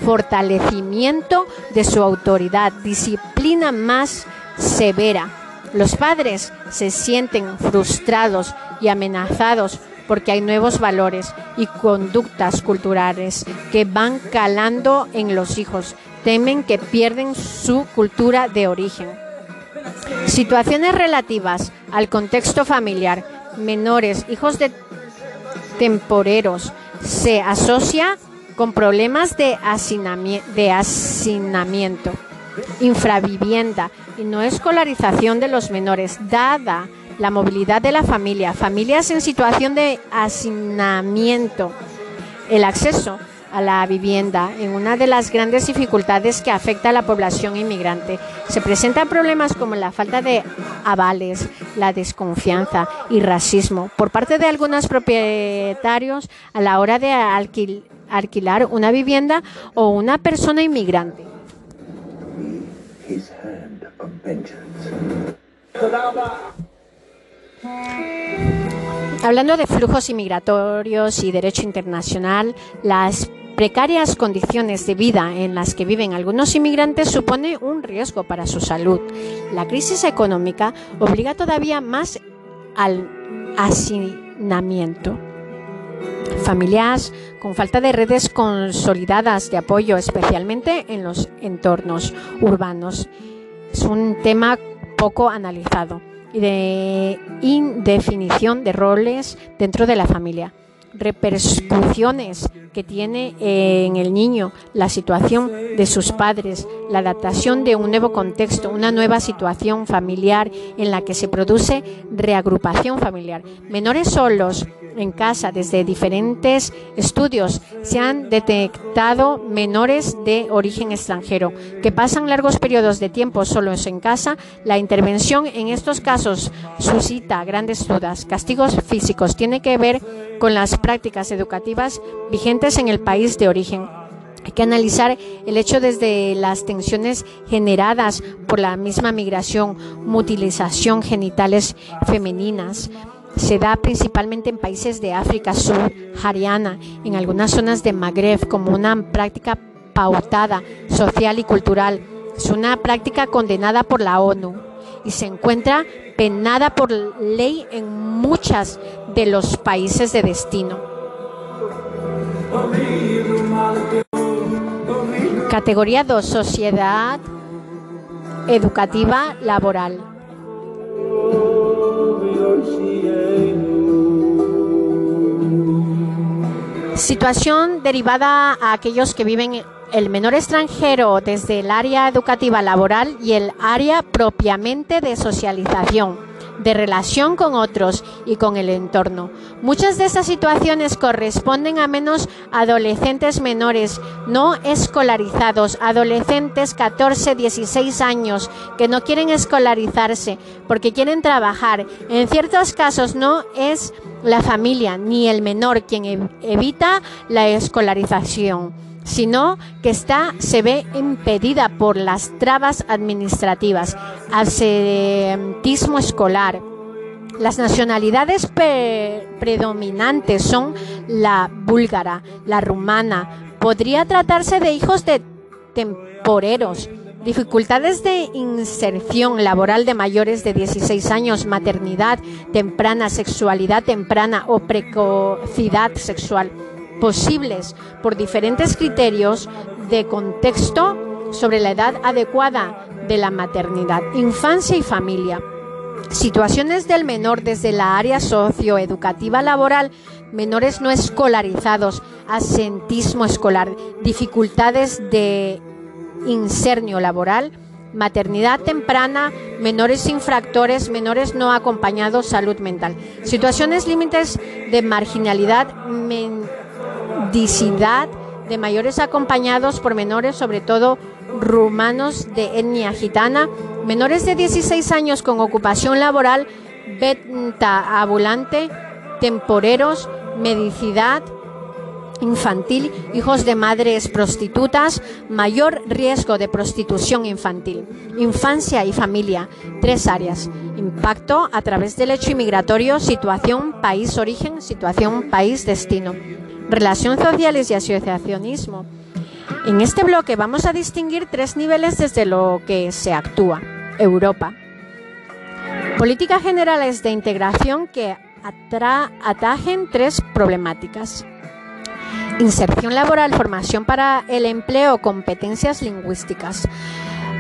[SPEAKER 1] fortalecimiento de su autoridad, disciplina más severa los padres se sienten frustrados y amenazados porque hay nuevos valores y conductas culturales que van calando en los hijos. Temen que pierden su cultura de origen. Situaciones relativas al contexto familiar, menores, hijos de temporeros, se asocia con problemas de hacinamiento infravivienda y no escolarización de los menores, dada la movilidad de la familia, familias en situación de hacinamiento, el acceso a la vivienda en una de las grandes dificultades que afecta a la población inmigrante. Se presentan problemas como la falta de avales, la desconfianza y racismo por parte de algunos propietarios a la hora de alquilar una vivienda o una persona inmigrante. Hablando de flujos inmigratorios y derecho internacional, las precarias condiciones de vida en las que viven algunos inmigrantes supone un riesgo para su salud. La crisis económica obliga todavía más al hacinamiento. Familias con falta de redes consolidadas de apoyo, especialmente en los entornos urbanos. Es un tema poco analizado y de indefinición de roles dentro de la familia repercusiones que tiene en el niño la situación de sus padres, la adaptación de un nuevo contexto, una nueva situación familiar en la que se produce reagrupación familiar. Menores solos en casa, desde diferentes estudios, se han detectado menores de origen extranjero que pasan largos periodos de tiempo solos en casa. La intervención en estos casos suscita grandes dudas. Castigos físicos tiene que ver con las prácticas educativas vigentes en el país de origen. Hay que analizar el hecho desde las tensiones generadas por la misma migración, mutilización genitales femeninas. Se da principalmente en países de África subsahariana, en algunas zonas de Magreb, como una práctica pautada social y cultural. Es una práctica condenada por la ONU y se encuentra penada por ley en muchas de los países de destino. Categoría 2. Sociedad educativa laboral. Situación derivada a aquellos que viven el menor extranjero desde el área educativa laboral y el área propiamente de socialización de relación con otros y con el entorno. Muchas de estas situaciones corresponden a menos adolescentes menores no escolarizados, adolescentes 14, 16 años que no quieren escolarizarse porque quieren trabajar. En ciertos casos no es la familia ni el menor quien evita la escolarización sino que está, se ve impedida por las trabas administrativas, absentismo escolar. Las nacionalidades predominantes son la búlgara, la rumana. Podría tratarse de hijos de temporeros. Dificultades de inserción laboral de mayores de 16 años, maternidad temprana, sexualidad temprana o precocidad sexual posibles por diferentes criterios de contexto sobre la edad adecuada de la maternidad, infancia y familia. Situaciones del menor desde la área socioeducativa laboral, menores no escolarizados, asentismo escolar, dificultades de insernio laboral, maternidad temprana, menores infractores, menores no acompañados, salud mental. Situaciones límites de marginalidad mendicidad de mayores acompañados por menores, sobre todo rumanos de etnia gitana, menores de 16 años con ocupación laboral, venta ambulante, temporeros, medicidad infantil, hijos de madres prostitutas, mayor riesgo de prostitución infantil, infancia y familia, tres áreas, impacto a través del hecho inmigratorio, situación país origen, situación país destino relaciones sociales y asociacionismo. En este bloque vamos a distinguir tres niveles desde lo que se actúa. Europa. Políticas generales de integración que atajen tres problemáticas. Inserción laboral, formación para el empleo, competencias lingüísticas.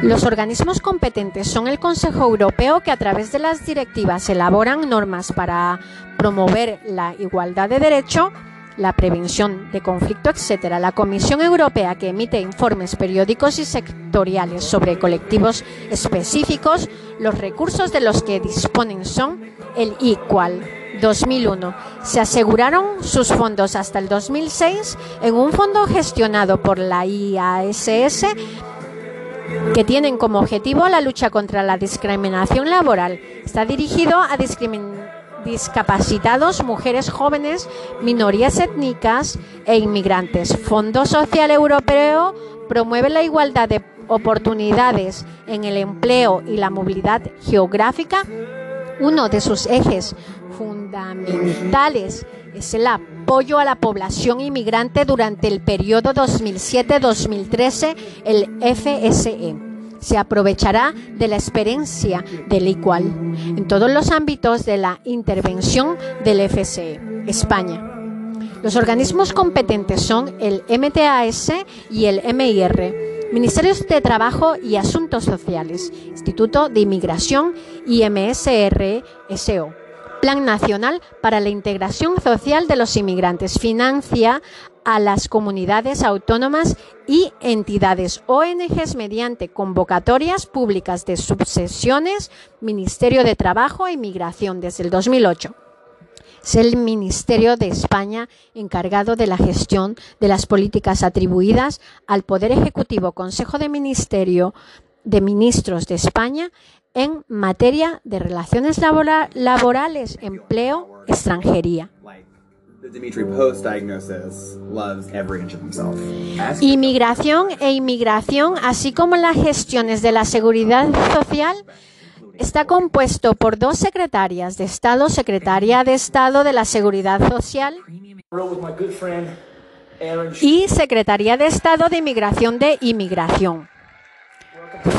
[SPEAKER 1] Los organismos competentes son el Consejo Europeo que a través de las directivas elaboran normas para promover la igualdad de derecho la prevención de conflicto, etc. La Comisión Europea, que emite informes periódicos y sectoriales sobre colectivos específicos, los recursos de los que disponen son el IQUAL 2001. Se aseguraron sus fondos hasta el 2006 en un fondo gestionado por la IASS que tienen como objetivo la lucha contra la discriminación laboral. Está dirigido a discapacitados, mujeres jóvenes, minorías étnicas e inmigrantes. Fondo Social Europeo promueve la igualdad de oportunidades en el empleo y la movilidad geográfica. Uno de sus ejes fundamentales es el apoyo a la población inmigrante durante el periodo 2007-2013, el FSE. Se aprovechará de la experiencia del igual en todos los ámbitos de la intervención del FSE. España. Los organismos competentes son el MTAS y el MIR. Ministerios de Trabajo y Asuntos Sociales, Instituto de Inmigración y MSR-SO. Plan Nacional para la Integración Social de los Inmigrantes. Financia a las comunidades autónomas y entidades ONGs mediante convocatorias públicas de subsesiones Ministerio de Trabajo e Inmigración desde el 2008. Es el Ministerio de España encargado de la gestión de las políticas atribuidas al Poder Ejecutivo Consejo de Ministerio de Ministros de España en materia de relaciones laborales, empleo, extranjería. Inmigración e inmigración, así como las gestiones de la seguridad social, está compuesto por dos secretarias de Estado, Secretaria de Estado de la Seguridad Social y Secretaría de Estado de Inmigración de Inmigración.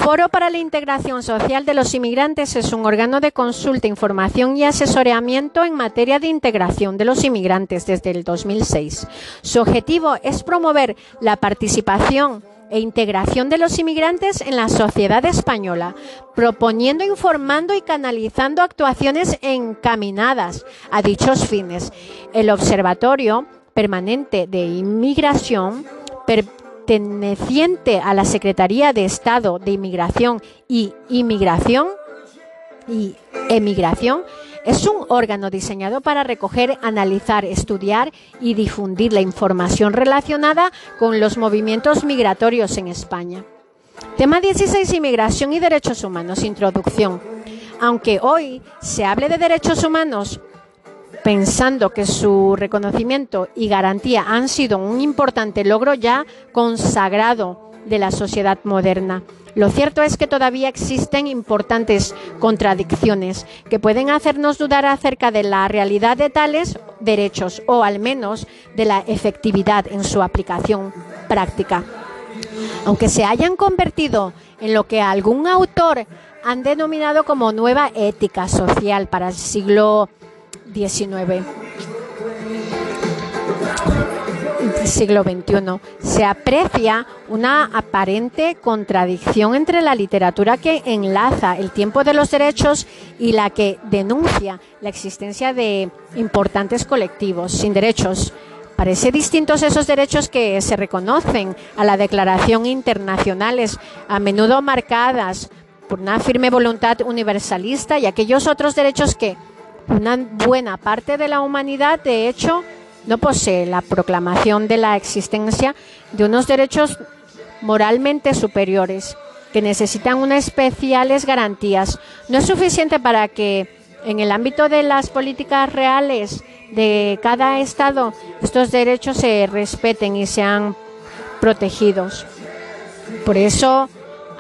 [SPEAKER 1] Foro para la Integración Social de los Inmigrantes es un órgano de consulta, información y asesoramiento en materia de integración de los inmigrantes desde el 2006. Su objetivo es promover la participación e integración de los inmigrantes en la sociedad española, proponiendo, informando y canalizando actuaciones encaminadas a dichos fines. El Observatorio Permanente de Inmigración perteneciente a la Secretaría de Estado de Inmigración y Inmigración y Emigración es un órgano diseñado para recoger, analizar, estudiar y difundir la información relacionada con los movimientos migratorios en España. Tema 16. Inmigración y derechos humanos. Introducción. Aunque hoy se hable de derechos humanos pensando que su reconocimiento y garantía han sido un importante logro ya consagrado de la sociedad moderna. Lo cierto es que todavía existen importantes contradicciones que pueden hacernos dudar acerca de la realidad de tales derechos o al menos de la efectividad en su aplicación práctica. Aunque se hayan convertido en lo que algún autor han denominado como nueva ética social para el siglo 19 siglo XXI. Se aprecia una aparente contradicción entre la literatura que enlaza el tiempo de los derechos y la que denuncia la existencia de importantes colectivos sin derechos. Parece distintos esos derechos que se reconocen a la declaración internacionales, a menudo marcadas por una firme voluntad universalista y aquellos otros derechos que una buena parte de la humanidad, de hecho, no posee la proclamación de la existencia de unos derechos moralmente superiores que necesitan unas especiales garantías. No es suficiente para que en el ámbito de las políticas reales de cada Estado estos derechos se respeten y sean protegidos. Por eso,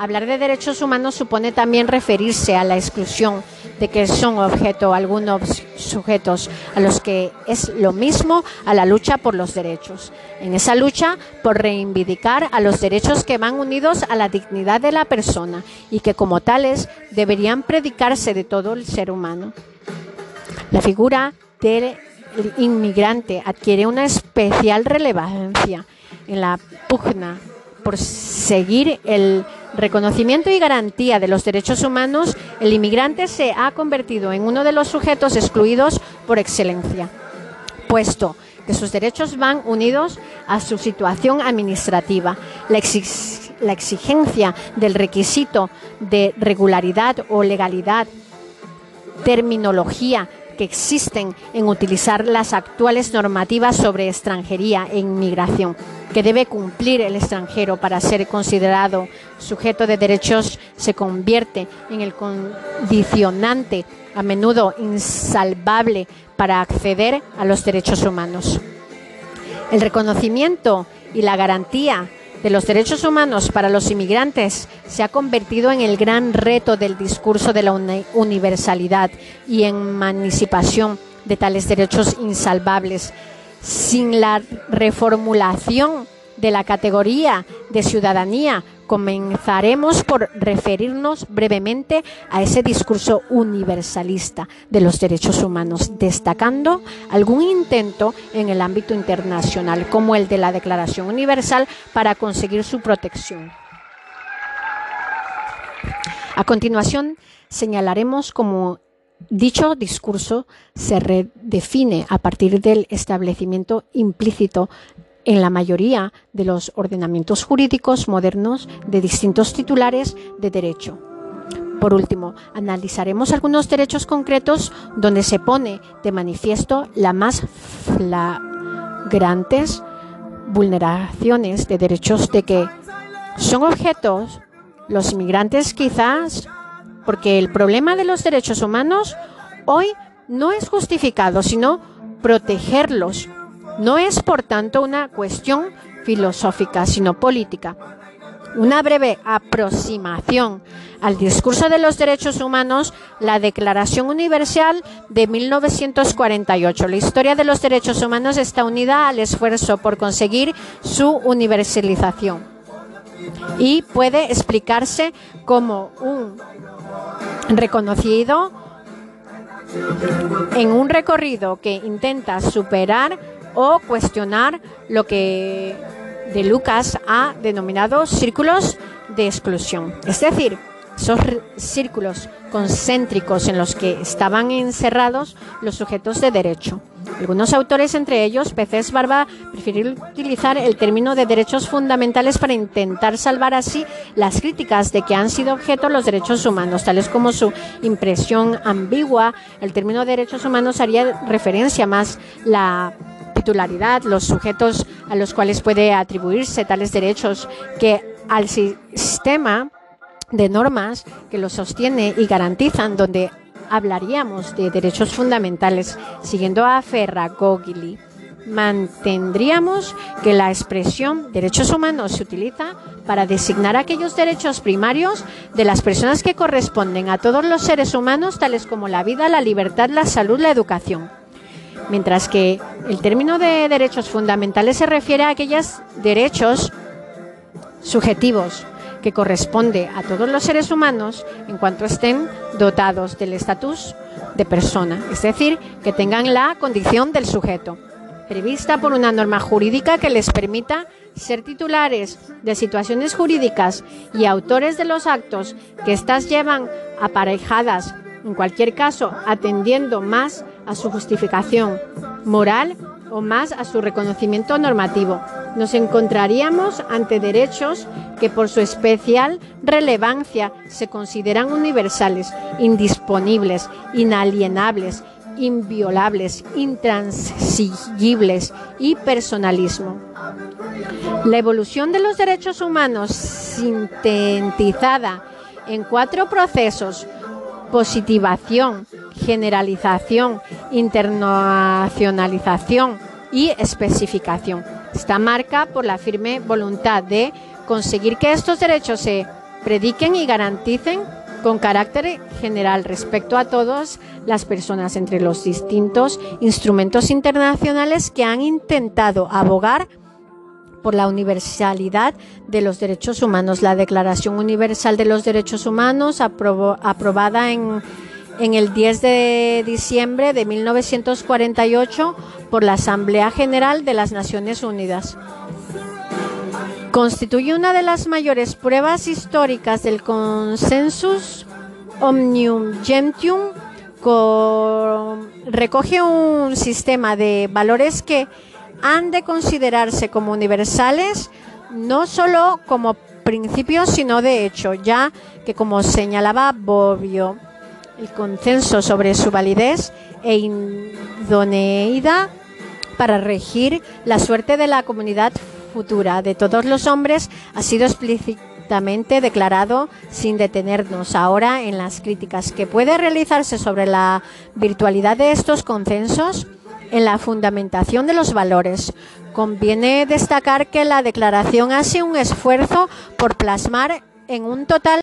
[SPEAKER 1] hablar de derechos humanos supone también referirse a la exclusión de que son objeto algunos sujetos a los que es lo mismo a la lucha por los derechos. En esa lucha por reivindicar a los derechos que van unidos a la dignidad de la persona y que como tales deberían predicarse de todo el ser humano. La figura del inmigrante adquiere una especial relevancia en la pugna por seguir el reconocimiento y garantía de los derechos humanos, el inmigrante se ha convertido en uno de los sujetos excluidos por excelencia, puesto que sus derechos van unidos a su situación administrativa. La, exigencia del requisito de regularidad o legalidad, terminología que existen en utilizar las actuales normativas sobre extranjería e inmigración que debe cumplir el extranjero para ser considerado sujeto de derechos se convierte en el condicionante a menudo insalvable para acceder a los derechos humanos. El reconocimiento y la garantía de los derechos humanos para los inmigrantes se ha convertido en el gran reto del discurso de la universalidad y emancipación de tales derechos insalvables. Sin la reformulación de la categoría de ciudadanía comenzaremos por referirnos brevemente a ese discurso universalista de los derechos humanos, destacando algún intento en el ámbito internacional, como el de la Declaración Universal para conseguir su protección. A continuación, señalaremos cómo Dicho discurso se redefine a partir del establecimiento implícito en la mayoría de los ordenamientos jurídicos modernos de distintos titulares de derecho. Por último, analizaremos algunos derechos concretos donde se pone de manifiesto las más flagrantes vulneraciones de derechos de que son objetos los inmigrantes quizás porque el problema de los derechos humanos hoy no es justificado, sino protegerlos no es, por tanto, una cuestión filosófica, sino política. Una breve aproximación al discurso de los derechos humanos, la Declaración Universal de 1948. La historia de los derechos humanos está unida al esfuerzo por conseguir su universalización y puede explicarse como un reconocido en un recorrido que intenta superar o cuestionar lo que de Lucas ha denominado círculos de exclusión. Es decir, esos círculos concéntricos en los que estaban encerrados los sujetos de derecho. Algunos autores, entre ellos Peces Barba, prefieren utilizar el término de derechos fundamentales para intentar salvar así las críticas de que han sido objeto los derechos humanos, tales como su impresión ambigua. El término derechos humanos haría referencia más la titularidad, los sujetos a los cuales puede atribuirse tales derechos que al sistema de normas que los sostiene y garantizan, donde hablaríamos de derechos fundamentales, siguiendo a Ferragogli, mantendríamos que la expresión derechos humanos se utiliza para designar aquellos derechos primarios de las personas que corresponden a todos los seres humanos, tales como la vida, la libertad, la salud, la educación. Mientras que el término de derechos fundamentales se refiere a aquellos derechos subjetivos que corresponde a todos los seres humanos en cuanto estén dotados del estatus de persona, es decir, que tengan la condición del sujeto, prevista por una norma jurídica que les permita ser titulares de situaciones jurídicas y autores de los actos que éstas llevan aparejadas, en cualquier caso, atendiendo más a su justificación moral o más a su reconocimiento normativo. Nos encontraríamos ante derechos que por su especial relevancia se consideran universales, indisponibles, inalienables, inviolables, intransigibles y personalismo. La evolución de los derechos humanos sintetizada en cuatro procesos, positivación, generalización, internacionalización y especificación. Está marca por la firme voluntad de conseguir que estos derechos se prediquen y garanticen con carácter general respecto a todas las personas entre los distintos instrumentos internacionales que han intentado abogar por la universalidad de los derechos humanos. La Declaración Universal de los Derechos Humanos, aprobada en el 10 de diciembre de 1948 por la Asamblea General de las Naciones Unidas. Constituye una de las mayores pruebas históricas del consensus omnium gentium. recoge un sistema de valores que han de considerarse como universales no solo como principios, sino de hecho, ya que como señalaba Bobbio, el consenso sobre su validez e idoneidad para regir la suerte de la comunidad futura de todos los hombres ha sido explícitamente declarado sin detenernos ahora en las críticas que puede realizarse sobre la virtualidad de estos consensos en la fundamentación de los valores. Conviene destacar que la declaración hace un esfuerzo por plasmar en un total